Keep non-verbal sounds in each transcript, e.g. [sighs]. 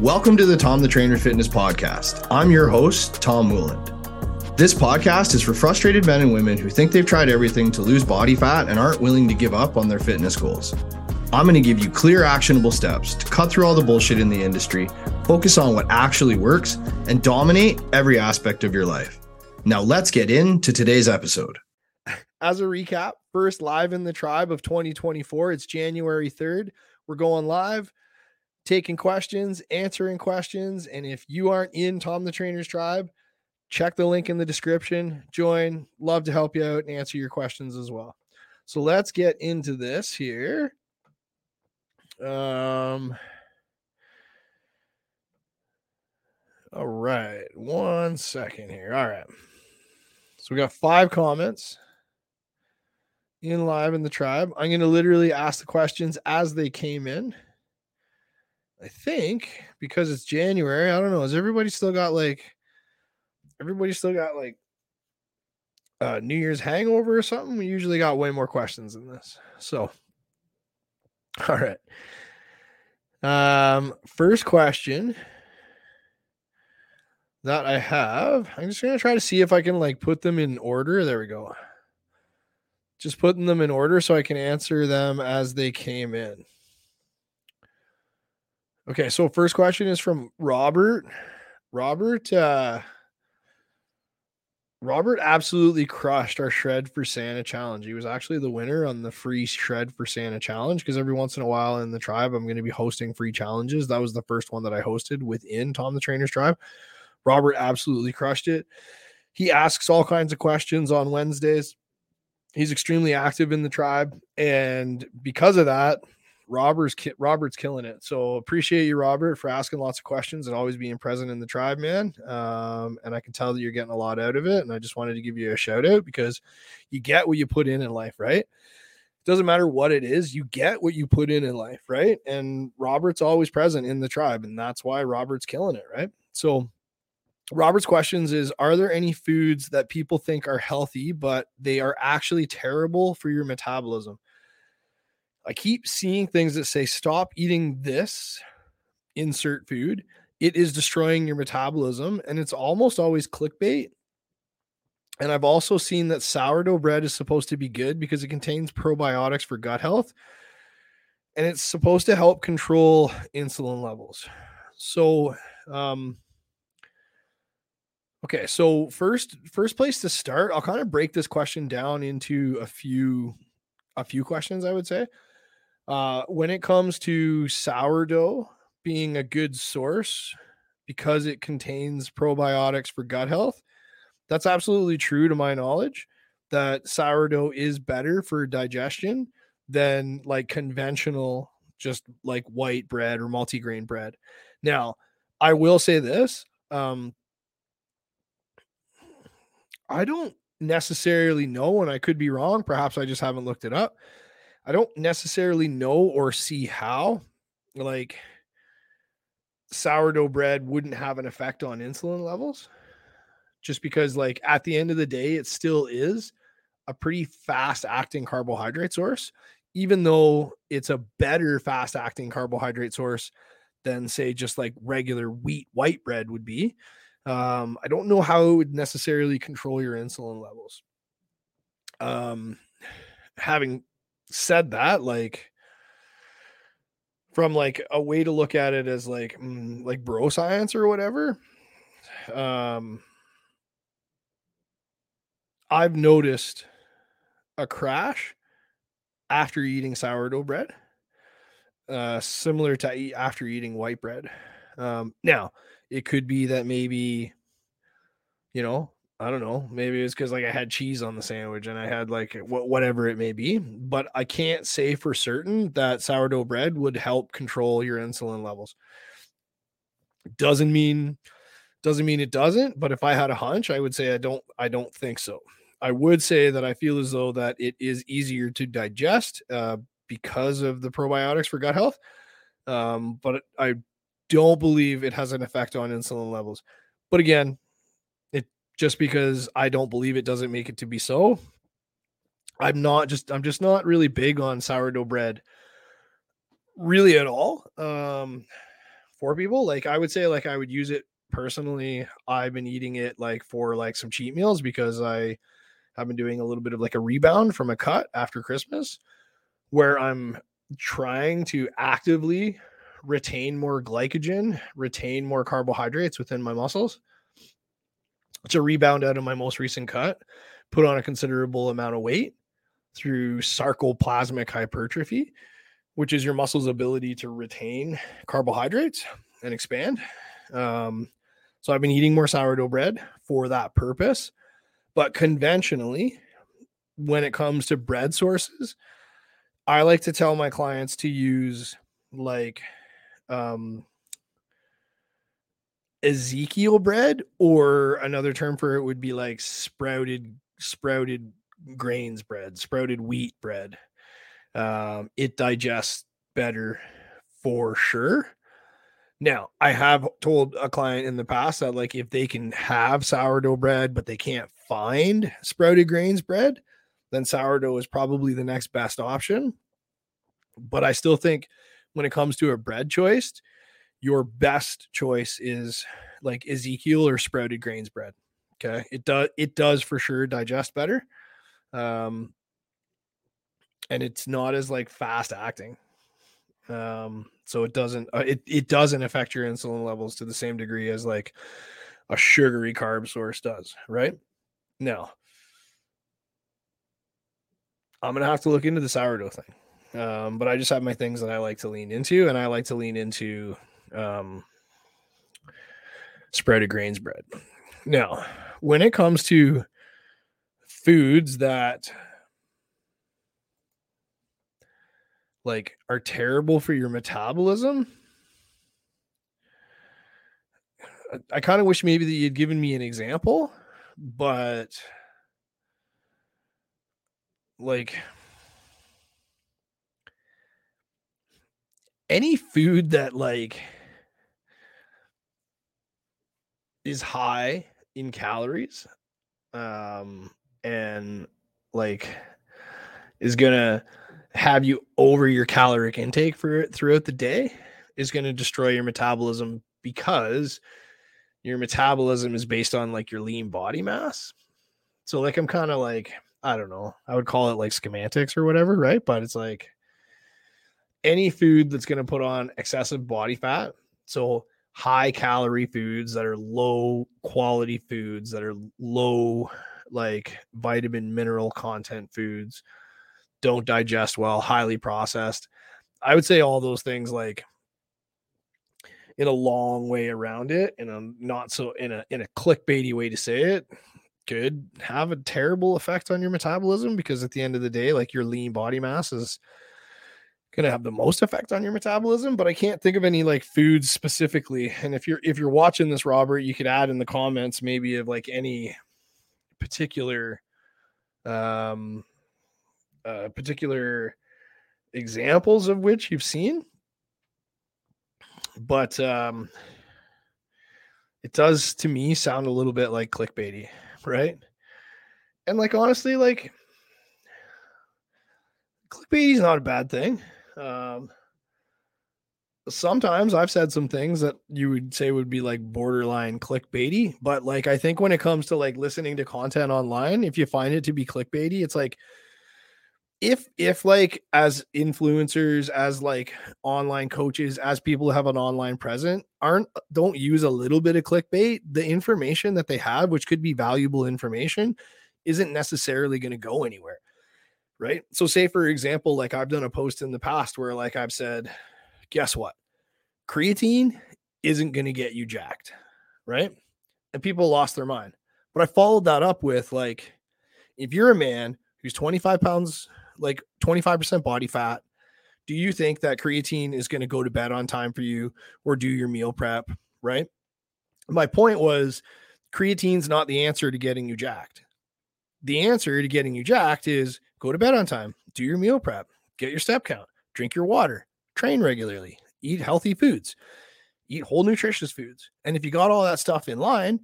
Welcome to the Tom the Trainer Fitness Podcast. I'm your host, Tom Mouland. This podcast is for frustrated men and women who think they've tried everything to lose body fat and aren't willing to give up on their fitness goals. I'm going to give you clear, actionable steps to cut through all the bullshit in the industry, focus on what actually works, and dominate every aspect of your life. Now, let's get into today's episode. As a recap, first live in the tribe of 2024, it's January 3rd. We're going live taking questions, answering questions. And if you aren't in Tom the Trainer's tribe, check the link in the description, join. Love to help you out and answer your questions as well. So let's get into this here. Um, all right, one second here. All right. So we got five comments in live in the tribe. I'm going to literally ask the questions as they came in. I think because it's January, I don't know. Has everybody still got like everybody still got like uh New Year's hangover or something? We usually got way more questions than this. So [laughs] all right. Um first question that I have, I'm just gonna try to see if I can like put them in order. There we go. Just putting them in order so I can answer them as they came in. Okay, so first question is from Robert. Robert uh Robert absolutely crushed our shred for Santa challenge. He was actually the winner on the free shred for Santa challenge because every once in a while in the tribe I'm going to be hosting free challenges. That was the first one that I hosted within Tom the Trainer's tribe. Robert absolutely crushed it. He asks all kinds of questions on Wednesdays. He's extremely active in the tribe and because of that, Robert's Robert's killing it. So appreciate you, Robert, for asking lots of questions and always being present in the tribe, man. Um, and I can tell that you're getting a lot out of it. And I just wanted to give you a shout out because you get what you put in in life, right? It doesn't matter what it is, you get what you put in in life, right? And Robert's always present in the tribe, and that's why Robert's killing it, right? So Robert's questions is Are there any foods that people think are healthy, but they are actually terrible for your metabolism? I keep seeing things that say stop eating this insert food. It is destroying your metabolism and it's almost always clickbait. And I've also seen that sourdough bread is supposed to be good because it contains probiotics for gut health and it's supposed to help control insulin levels. So, um, okay, so first first place to start, I'll kind of break this question down into a few a few questions I would say. Uh, when it comes to sourdough being a good source because it contains probiotics for gut health, that's absolutely true to my knowledge. That sourdough is better for digestion than like conventional, just like white bread or multigrain bread. Now, I will say this. Um, I don't necessarily know, and I could be wrong. Perhaps I just haven't looked it up. I don't necessarily know or see how like sourdough bread wouldn't have an effect on insulin levels just because like at the end of the day it still is a pretty fast acting carbohydrate source even though it's a better fast acting carbohydrate source than say just like regular wheat white bread would be. Um, i don't know how it would necessarily control your insulin levels. Um, having said that, like from like a way to look at it as like mm, like bro science or whatever, um, I've noticed a crash after eating sourdough bread, uh, similar to eat after eating white bread. Um, now it could be that maybe, you know, I don't know. Maybe it's because like I had cheese on the sandwich and I had like wh- whatever it may be. But I can't say for certain that sourdough bread would help control your insulin levels. Doesn't mean doesn't mean it doesn't. But if I had a hunch, I would say I don't. I don't think so. I would say that I feel as though that it is easier to digest uh, because of the probiotics for gut health. Um, but I don't believe it has an effect on insulin levels. But again, just because I don't believe it doesn't make it to be so. I'm not just I'm just not really big on sourdough bread really at all. Um for people. Like I would say, like I would use it personally. I've been eating it like for like some cheat meals because I have been doing a little bit of like a rebound from a cut after Christmas, where I'm trying to actively retain more glycogen, retain more carbohydrates within my muscles to rebound out of my most recent cut, put on a considerable amount of weight through sarcoplasmic hypertrophy, which is your muscle's ability to retain carbohydrates and expand. Um, so I've been eating more sourdough bread for that purpose. But conventionally, when it comes to bread sources, I like to tell my clients to use like um Ezekiel bread, or another term for it would be like sprouted sprouted grains bread, sprouted wheat bread. Um, it digests better for sure. Now, I have told a client in the past that like if they can have sourdough bread, but they can't find sprouted grains bread, then sourdough is probably the next best option. But I still think when it comes to a bread choice, your best choice is like Ezekiel or sprouted grains bread. Okay. It does it does for sure digest better. Um and it's not as like fast acting. Um so it doesn't uh, it it doesn't affect your insulin levels to the same degree as like a sugary carb source does, right? Now, I'm going to have to look into the sourdough thing. Um, but I just have my things that I like to lean into, and I like to lean into um, sprouted grains bread. Now, when it comes to foods that like are terrible for your metabolism, I kind of wish maybe that you'd given me an example, but like any food that like is high in calories um and like is gonna have you over your caloric intake for it throughout the day is to destroy your metabolism because your metabolism is based on like your lean body mass. So like i'm kind of like i don't know i would call it like schematics or whatever right? But it's like any food that's to put on excessive body fat so high calorie foods that are low quality foods that are low like vitamin mineral content foods don't digest well highly processed. I would say all those things like in a long way around it in a not so in a in a clickbaity way to say it could have a terrible effect on your metabolism because at the end of the day like your lean body mass is going to have the most effect on your metabolism but i can't think of any like foods specifically. And if you're if you're watching this robert you could add in the comments maybe of like any particular um uh particular examples of which you've seen. But um it does to me sound a little bit like clickbaity right? And like honestly like clickbaity is not a bad thing um, sometimes I've said some things that you would say would be like borderline clickbaity, but like I think when it comes to like listening to content online, if you find it to be clickbaity, it's like if if like as influencers, as like online coaches, as people have an online present, aren't don't use a little bit of clickbait, the information that they have, which could be valuable information, isn't necessarily going to go anywhere right? So, say for example, like I've done a post in the past where, like, I've said, guess what? Creatine isn't going to get you jacked, right? And people lost their mind. But I followed that up with, like, if you're a man who's 25 pounds, like 25% body fat, do you think that creatine is going to go to bed on time for you or do your meal prep, right? My point was creatine's not the answer to getting you jacked. The answer to getting you jacked is go to bed on time, do your meal prep, get your step count, drink your water, train regularly, eat healthy foods, eat whole nutritious foods. And if you got all that stuff in line,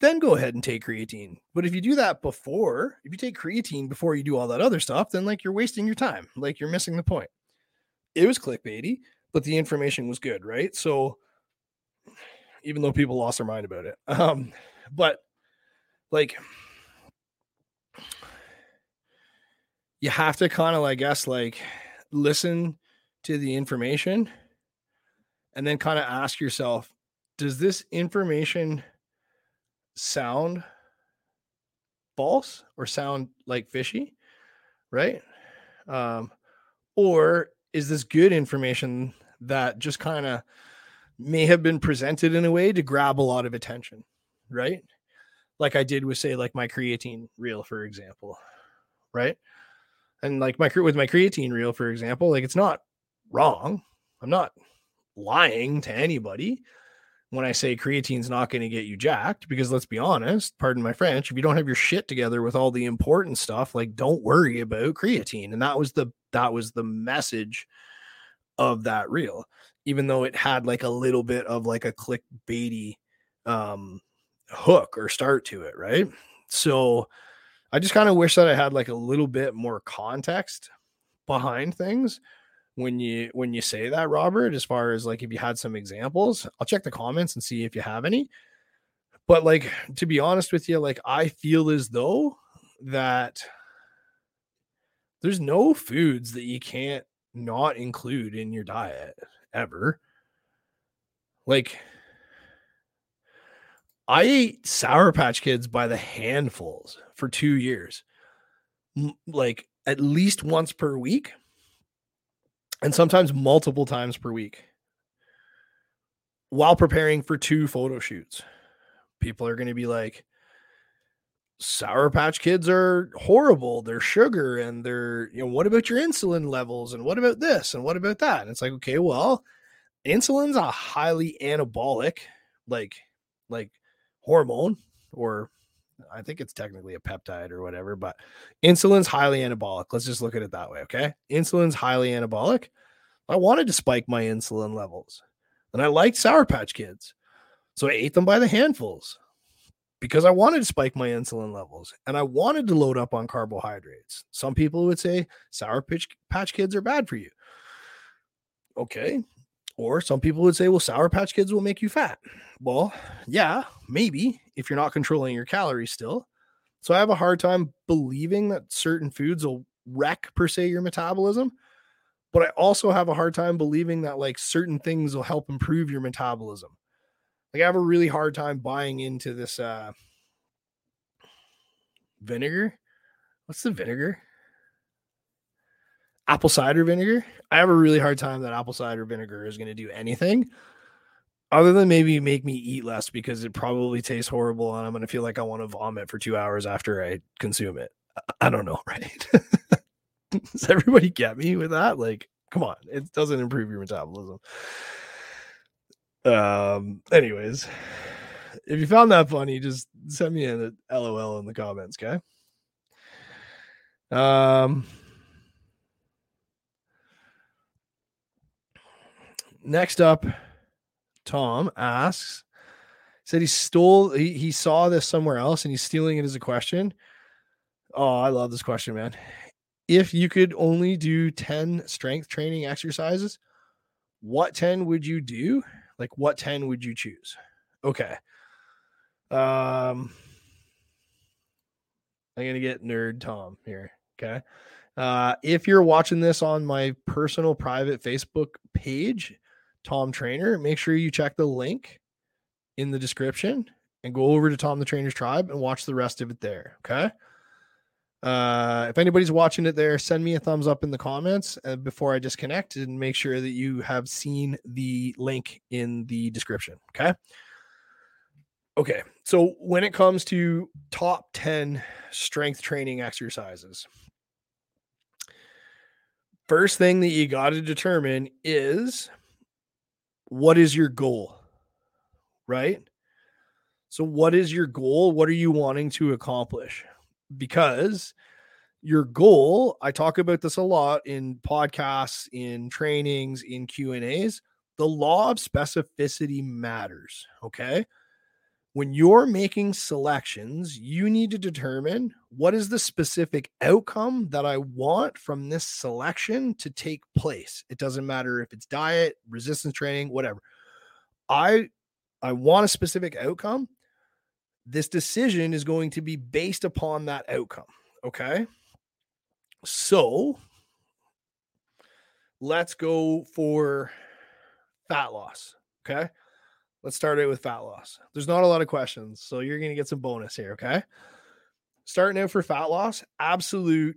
then go ahead and take creatine. But if you do that before, if you take creatine before you do all that other stuff, then like you're wasting your time. Like you're missing the point. It was clickbaity, but the information was good, right? So even though people lost their mind about it. [laughs] Um, but like you have to kind of, I guess, like listen to the information and then kind of ask yourself, does this information sound false or sound like fishy? Right. Um, or is this good information that just kind of may have been presented in a way to grab a lot of attention? Right like I did with say like my creatine reel, for example, right? And like my with my creatine reel, for example, like it's not wrong. I'm not lying to anybody when I say creatine's not going to get you jacked, because let's be honest, pardon my French, if you don't have your shit together with all the important stuff, like don't worry about creatine. And that was the that was the message of that reel, even though it had like a little bit of like a clickbaity um hook or start to it, right? So I just kind of wish that I had like a little bit more context behind things when you when you say that Robert as far as like if you had some examples I'll check the comments and see if you have any. But like to be honest with you like I feel as though that there's no foods that you can't not include in your diet ever. Like I ate Sour Patch Kids by the handfuls for two years, like at least once per week, and sometimes multiple times per week while preparing for two photo shoots. People are going to be like, Sour Patch Kids are horrible. They're sugar and they're, you know, what about your insulin levels? And what about this? And what about that? And it's like, okay, well, insulin's a highly anabolic, like, like hormone, or I think it's technically a peptide or whatever, but insulin's highly anabolic. Let's just look at it that way. Okay. Insulin's highly anabolic. I wanted to spike my insulin levels and I liked Sour Patch Kids. So I ate them by the handfuls because I wanted to spike my insulin levels and I wanted to load up on carbohydrates. Some people would say Sour Patch Kids are bad for you. Okay. Or some people would say, well, Sour Patch Kids will make you fat. Well, yeah, maybe if you're not controlling your calories still. So I have a hard time believing that certain foods will wreck, per se, your metabolism. But I also have a hard time believing that like certain things will help improve your metabolism. Like I have a really hard time buying into this uh vinegar. What's the vinegar? apple cider vinegar. I have a really hard time that apple cider vinegar is going to do anything other than maybe make me eat less because it probably tastes horrible and I'm going to feel like I want to vomit for two hours after I consume it. I don't know, [laughs] right? Does everybody get me with that? Like, come on, it doesn't improve your metabolism. Um, anyways, if you found that funny, just send me a LOL in the comments, okay? Um, Next up, Tom asks, said he stole, he, he saw this somewhere else and he's stealing it as a question. Oh, I love this question, man. If you could only do 10 strength training exercises, what 10 would you do? Like, what 10 would you choose? Okay. Um, I'm going to get nerd Tom here. Okay. Uh, if you're watching this on my personal private Facebook page, Tom Trainer, make sure you check the link in the description and go over to Tom the Trainer's Tribe and watch the rest of it there. Okay. Uh, if anybody's watching it there, send me a thumbs up in the comments uh, before I disconnect and make sure that you have seen the link in the description. Okay. Okay. So when it comes to top 10 strength training exercises, first thing that you got to determine is what is your goal? Right? So, what is your goal? What are you wanting to accomplish? Because your goal, I talk about this a lot in podcasts, in trainings, in Q and A's. The law of specificity matters. Okay when you're making selections, you need to determine what is the specific outcome that I want from this selection to take place. It doesn't matter if it's diet, resistance training, whatever. I I want a specific outcome. This decision is going to be based upon that outcome. Okay. So let's go for fat loss. Okay. Let's start it with fat loss. There's not a lot of questions. So you're going to get some bonus here. Okay. Starting out for fat loss, absolute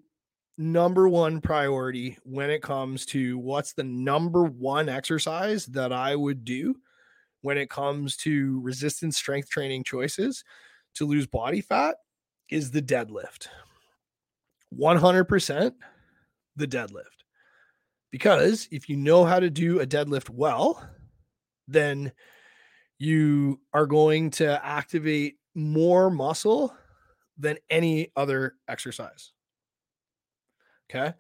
number one priority when it comes to what's the number one exercise that I would do when it comes to resistance strength training choices to lose body fat is the deadlift. 100% the deadlift. Because if you know how to do a deadlift well, then you are going to activate more muscle than any other exercise. Okay.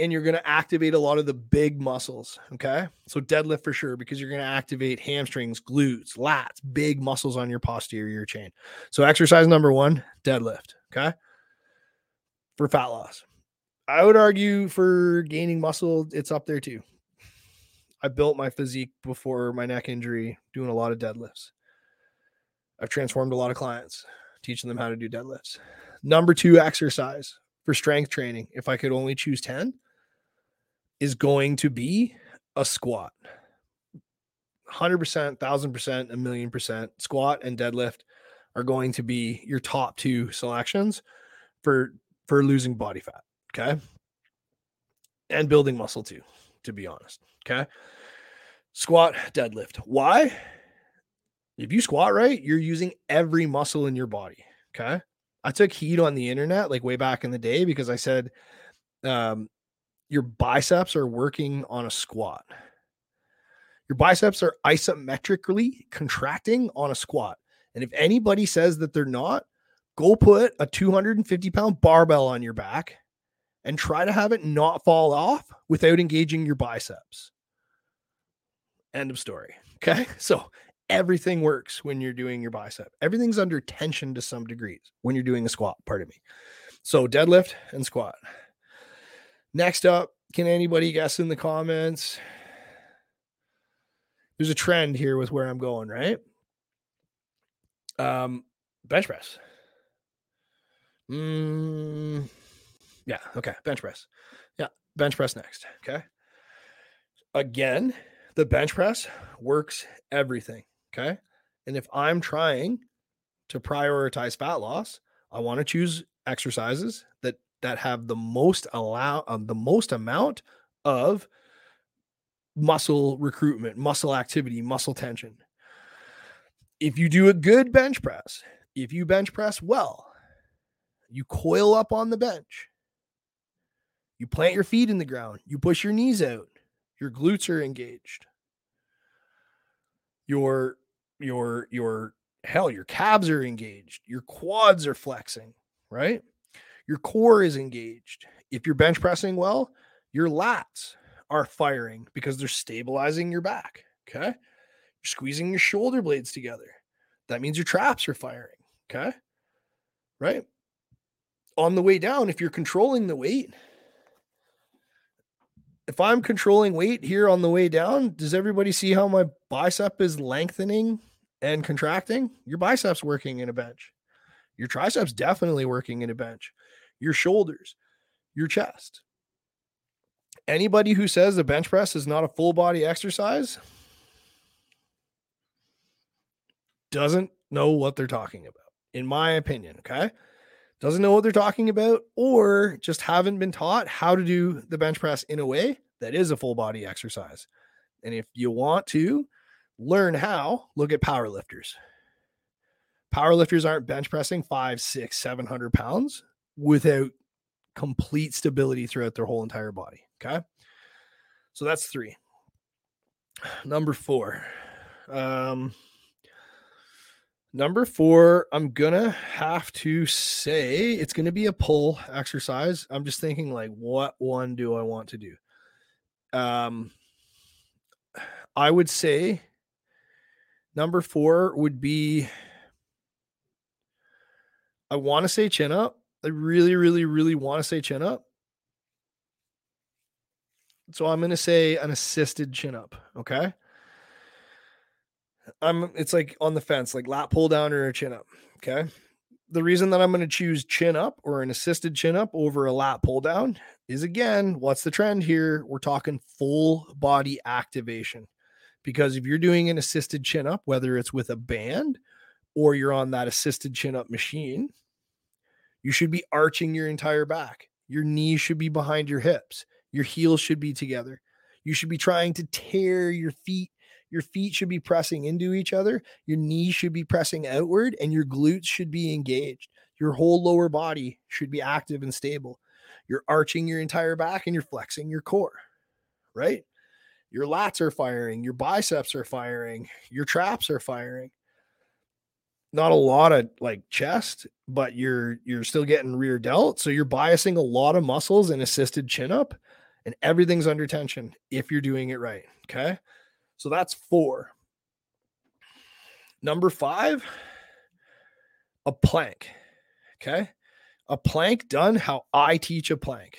And you're going to activate a lot of the big muscles. Okay. So deadlift for sure, because you're going to activate hamstrings, glutes, lats, big muscles on your posterior chain. So exercise number one, deadlift. Okay. For fat loss. I would argue for gaining muscle, it's up there too. I built my physique before my neck injury doing a lot of deadlifts. I've transformed a lot of clients, teaching them how to do deadlifts. Number two exercise for strength training, if I could only choose 10, is going to be a squat. 100%, 1000%, a million percent squat and deadlift are going to be your top two selections for for losing body fat, okay? And building muscle too, to be honest, okay? Squat, deadlift. Why? If you squat right, you're using every muscle in your body, okay? I took heat on the internet like way back in the day because I said um, your biceps are working on a squat. Your biceps are isometrically contracting on a squat. And if anybody says that they're not, go put a 250 pound barbell on your back and try to have it not fall off without engaging your biceps. End of story. Okay. So everything works when you're doing your bicep. Everything's under tension to some degrees when you're doing a squat, pardon me. So deadlift and squat. Next up, can anybody guess in the comments? There's a trend here with where I'm going, right? Um, bench press. Mm, yeah, okay, bench press. Yeah, bench press next. Okay. Again, the bench press works everything. Okay. And if I'm trying to prioritize fat loss, I want to choose exercises that that have the most allow um, the most amount of muscle recruitment, muscle activity, muscle tension. If you do a good bench press, if you bench press well, you coil up on the bench. You plant your feet in the ground, you push your knees out, your glutes are engaged. Your your your hell your calves are engaged. Your quads are flexing right? Your core is engaged. If you're bench pressing well your lats are firing because they're stabilizing your back okay? You're squeezing your shoulder blades together. That means your traps are firing okay? Right? On the way down if you're controlling the weight if I'm controlling weight here on the way down, does everybody see how my bicep is lengthening and contracting? Your biceps working in a bench. Your triceps definitely working in a bench. Your shoulders, your chest. Anybody who says the bench press is not a full body exercise doesn't know what they're talking about, in my opinion. Okay doesn't know what they're talking about, or just haven't been taught how to do the bench press in a way that is a full body exercise. And if you want to learn how, look at power lifters. Power lifters aren't bench pressing five, six, seven hundred pounds without complete stability throughout their whole entire body. Okay. So that's three. Number four. Um, Number four, I'm gonna have to say it's gonna be a pull exercise. I'm just thinking like, what one do I want to do? Um, I would say number four would be. I want to say chin up. I really, really, really want to say chin up. So I'm to say an assisted chin up. Okay. I'm it's like on the fence, like lat pull down or a chin up. Okay. The reason that I'm going to choose chin up or an assisted chin up over a lat pull down is again, what's the trend here? We're talking full body activation. Because if you're doing an assisted chin up, whether it's with a band or you're on that assisted chin up machine, you should be arching your entire back. Your knees should be behind your hips. Your heels should be together. You should be trying to tear your feet. Your feet should be pressing into each other. Your knees should be pressing outward, and your glutes should be engaged. Your whole lower body should be active and stable. You're arching your entire back and you're flexing your core, right? Your lats are firing, your biceps are firing, your traps are firing. Not a lot of like chest, but you're you're still getting rear delt, so you're biasing a lot of muscles and assisted chin up and everything's under tension if you're doing it right, okay? So that's 4. Number 5, a plank. Okay? A plank done how I teach a plank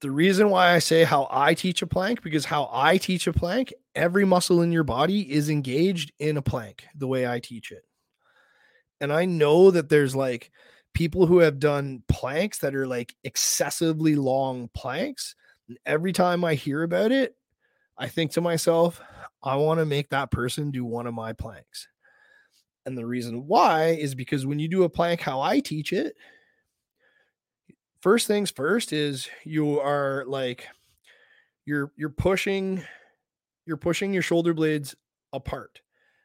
the reason why I say how I teach a plank, because how I teach a plank, every muscle in your body is engaged in a plank the way I teach it. And I know that there's like people who have done planks that are like excessively long planks. And every time I hear about it, I think to myself, I want to make that person do one of my planks. And the reason why is because when you do a plank how I teach it, first things first is you are like you're you're pushing you're pushing your shoulder blades apart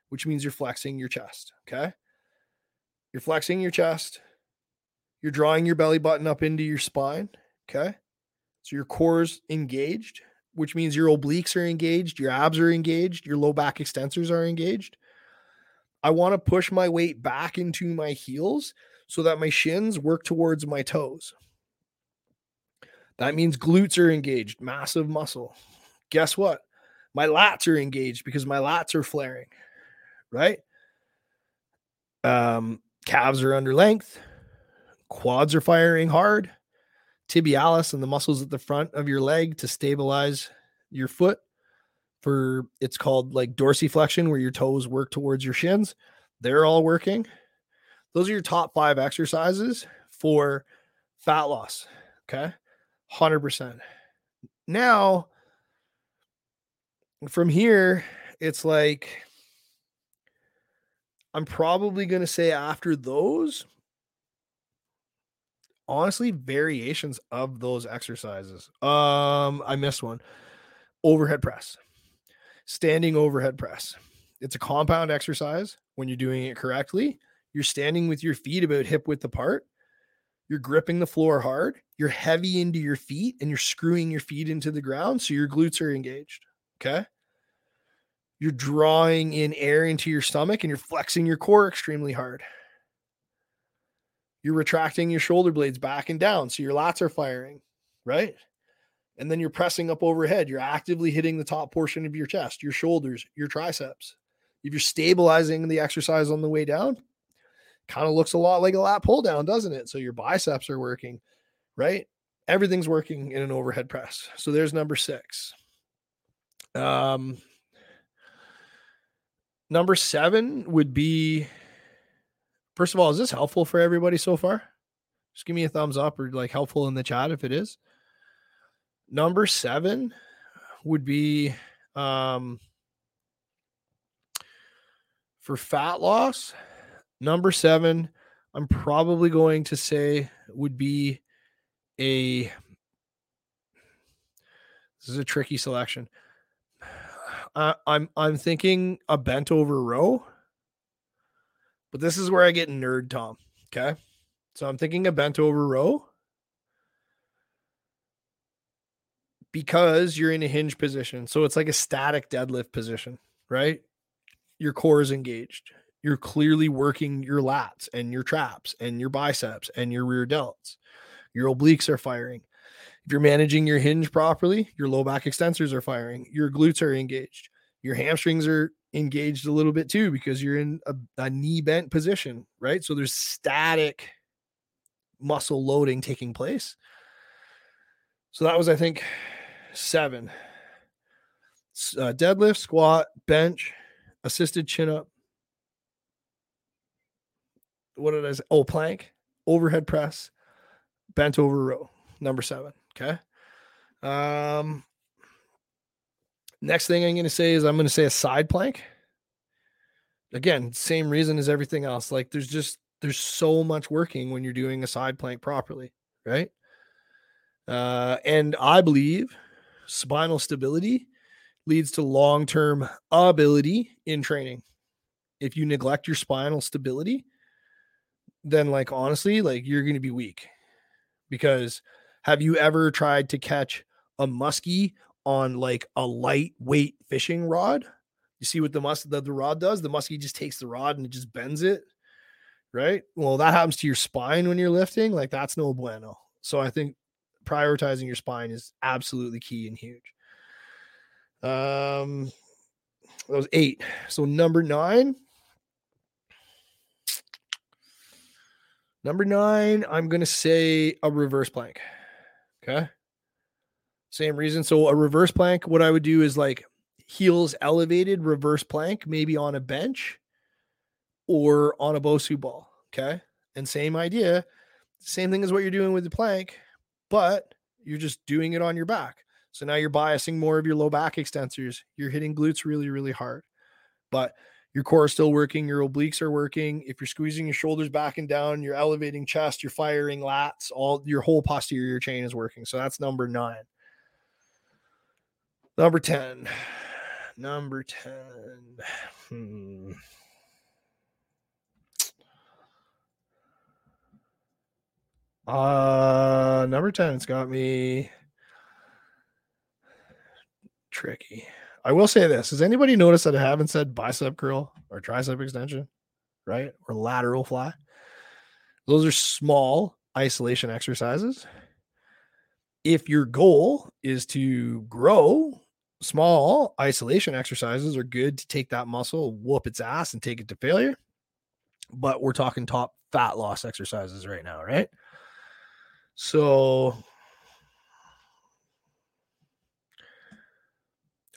which means you're flexing your chest okay you're flexing your chest you're drawing your belly button up into your spine okay so your core's engaged which means your obliques are engaged your abs are engaged your low back extensors are engaged i want to push my weight back into my heels so that my shins work towards my toes that means glutes are engaged, massive muscle. Guess what? My lats are engaged because my lats are flaring, right? Um, calves are under length, quads are firing hard, tibialis and the muscles at the front of your leg to stabilize your foot for it's called like dorsiflexion where your toes work towards your shins. They're all working. Those are your top 5 exercises for fat loss, okay? 100%. Now, from here, it's like I'm probably going to say after those, honestly, variations of those exercises. Um, I missed one overhead press, standing overhead press. It's a compound exercise when you're doing it correctly. You're standing with your feet about hip width apart you're gripping the floor hard, you're heavy into your feet, and you're screwing your feet into the ground. So your glutes are engaged. Okay. You're drawing in air into your stomach and you're flexing your core extremely hard. You're retracting your shoulder blades back and down. So your lats are firing, right? And then you're pressing up overhead. You're actively hitting the top portion of your chest, your shoulders, your triceps. If you're stabilizing the exercise on the way down, kind of looks a lot like a lat pull down, doesn't it? So your biceps are working, right? Everything's working in an overhead press. So there's number six. Um, number seven would be first of all, is this helpful for everybody so far? Just give me a thumbs up or like helpful in the chat if it is. Number seven would be um, for fat loss Number seven, I'm probably going to say would be a. This is a tricky selection. [sighs] Uh, I'm I'm thinking a bent over row, but this is where I get nerd Tom. Okay, so I'm thinking a bent over row because you're in a hinge position, so it's like a static deadlift position, right? Your core is engaged you're clearly working your lats and your traps and your biceps and your rear delts. Your obliques are firing. If you're managing your hinge properly, your low back extensors are firing. Your glutes are engaged. Your hamstrings are engaged a little bit too because you're in a, a knee bent position, right? So there's static muscle loading taking place. So that was, I think, seven. uh, deadlift, squat, bench, assisted chin up. What did I say? Oh, plank, overhead press, bent over row, number seven. Okay. Um, next thing I'm going to say is I'm going to say a side plank. Again, same reason as everything else. Like there's just, there's so much working when you're doing a side plank properly, right? Uh, and I believe spinal stability leads to long term ability in training. If you neglect your spinal stability, then, like, honestly, like you're going to be weak because have you ever tried to catch a muskie on like a lightweight fishing rod? You see what the mus the, the rod does? The muskie just takes the rod and it just bends it. Right. Well, that happens to your spine when you're lifting. Like that's no bueno. So I think prioritizing your spine is absolutely key and huge. Um, that was eight. So number nine. Number nine, I'm gonna say a reverse plank. Okay. Same reason. So a reverse plank, what I would do is like heels elevated, reverse plank, maybe on a bench or on a Bosu ball. Okay. And same idea, same thing as what you're doing with the plank, but you're just doing it on your back. So now you're biasing more of your low back extensors. You're hitting glutes really, really hard. But your core is still working, your obliques are working. If you're squeezing your shoulders back and down, you're elevating chest, you're firing lats, all your whole posterior chain is working. So that's number nine. Number 10. Number 10. Hmm. Uh number 10, it's got me tricky. I will say this. Has anybody noticed that I haven't said bicep curl or tricep extension, right? Or lateral fly? Those are small isolation exercises. If your goal is to grow, small isolation exercises are good to take that muscle, whoop its ass, and take it to failure. But we're talking top fat loss exercises right now, right? So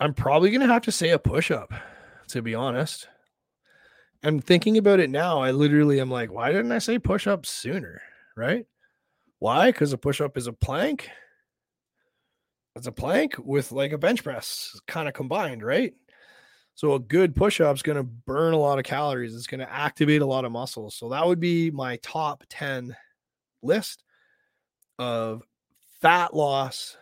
I'm probably going to have to say a push up, to be honest. I'm thinking about it now. I literally am like, why didn't I say push up sooner? Right? Why? Because a push up is a plank. It's a plank with like a bench press kind of combined, right? So a good push up is going to burn a lot of calories. It's going to activate a lot of muscles. So that would be my top 10 list of fat loss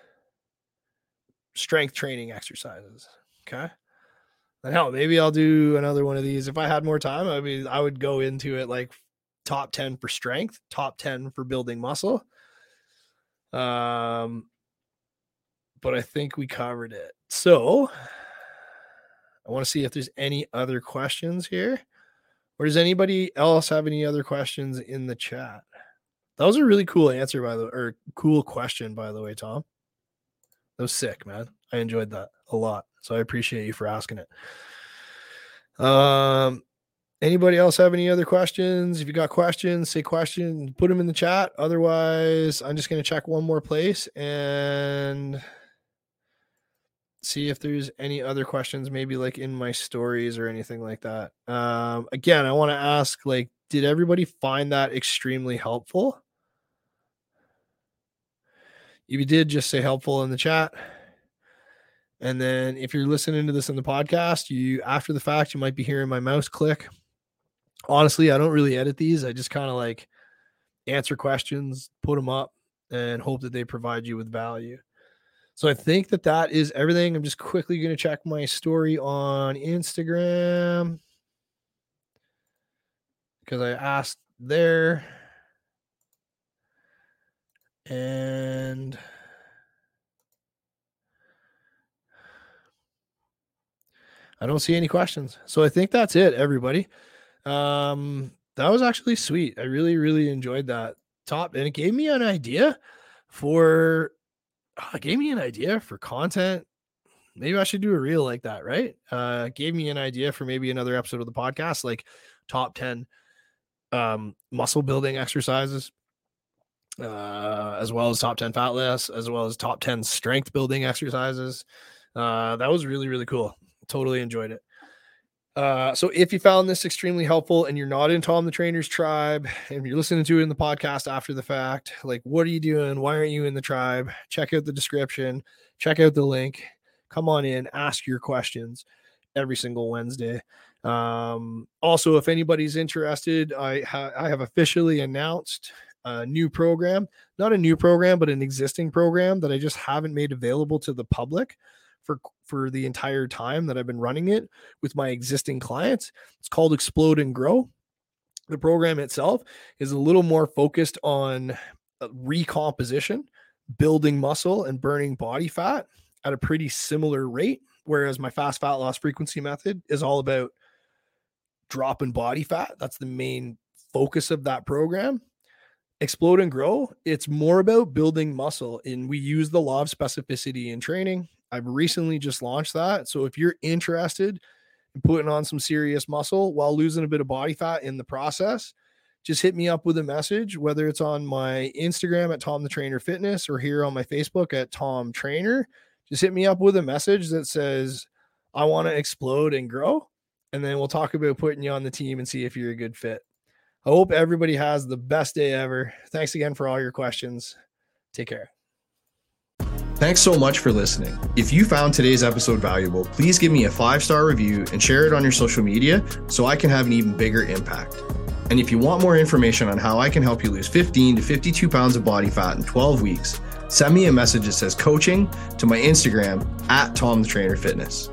strength training exercises. Okay. And hell, maybe I'll do another one of these. If I had more time, I mean, I would go into it like top 10 for strength, top 10 for building muscle. Um, but I think we covered it. So I want to see if there's any other questions here. Or does anybody else have any other questions in the chat? That was a really cool answer, by the or cool question, by the way, Tom. That was sick, man. I enjoyed that a lot. So I appreciate you for asking it. Um, anybody else have any other questions? If you got questions, say questions, put them in the chat. Otherwise, I'm just going to check one more place and see if there's any other questions, maybe like in my stories or anything like that. Um, again, I want to ask like, did everybody find that extremely helpful? If you did, just say helpful in the chat. And then if you're listening to this in the podcast, you after the fact, you might be hearing my mouse click. Honestly, I don't really edit these. I just kind of like answer questions, put them up, and hope that they provide you with value. So I think that that is everything. I'm just quickly going to check my story on Instagram because I asked there. And I don't see any questions. So I think that's it, everybody. Um, that was actually sweet. I really, really enjoyed that top, and it gave me an idea for uh, gave me an idea for content. Maybe I should do a reel like that, right? Uh, gave me an idea for maybe another episode of the podcast, like top 10 um muscle building exercises uh, as well as top 10 fat lifts, as well as top 10 strength building exercises. Uh, that was really, really cool. Totally enjoyed it. Uh, so if you found this extremely helpful and you're not in Tom the Trainer's tribe and you're listening to it in the podcast after the fact, like what are you doing? Why aren't you in the tribe? Check out the description, check out the link, come on in, ask your questions every single Wednesday. Um, also, if anybody's interested, I, ha- I have officially announced a new program, not a new program, but an existing program that I just haven't made available to the public for for the entire time that I've been running it with my existing clients. It's called Explode and Grow. The program itself is a little more focused on uh, recomposition, building muscle and burning body fat at a pretty similar rate whereas my fast fat loss frequency method is all about dropping body fat. That's the main focus of that program. Explode and grow, it's more about building muscle and we use the law of specificity in training. I've recently just launched that. So if you're interested in putting on some serious muscle while losing a bit of body fat in the process, just hit me up with a message, whether it's on my Instagram at Tom the Trainer Fitness or here on my Facebook at Tom Trainer. Just hit me up with a message that says, I want to explode and grow. And then we'll talk about putting you on the team and see if you're a good fit. I hope everybody has the best day ever. Thanks again for all your questions. Take care. Thanks so much for listening. If you found today's episode valuable, please give me a five star review and share it on your social media so I can have an even bigger impact. And if you want more information on how I can help you lose 15 to 52 pounds of body fat in 12 weeks, send me a message that says coaching to my Instagram at Tom the Trainer Fitness.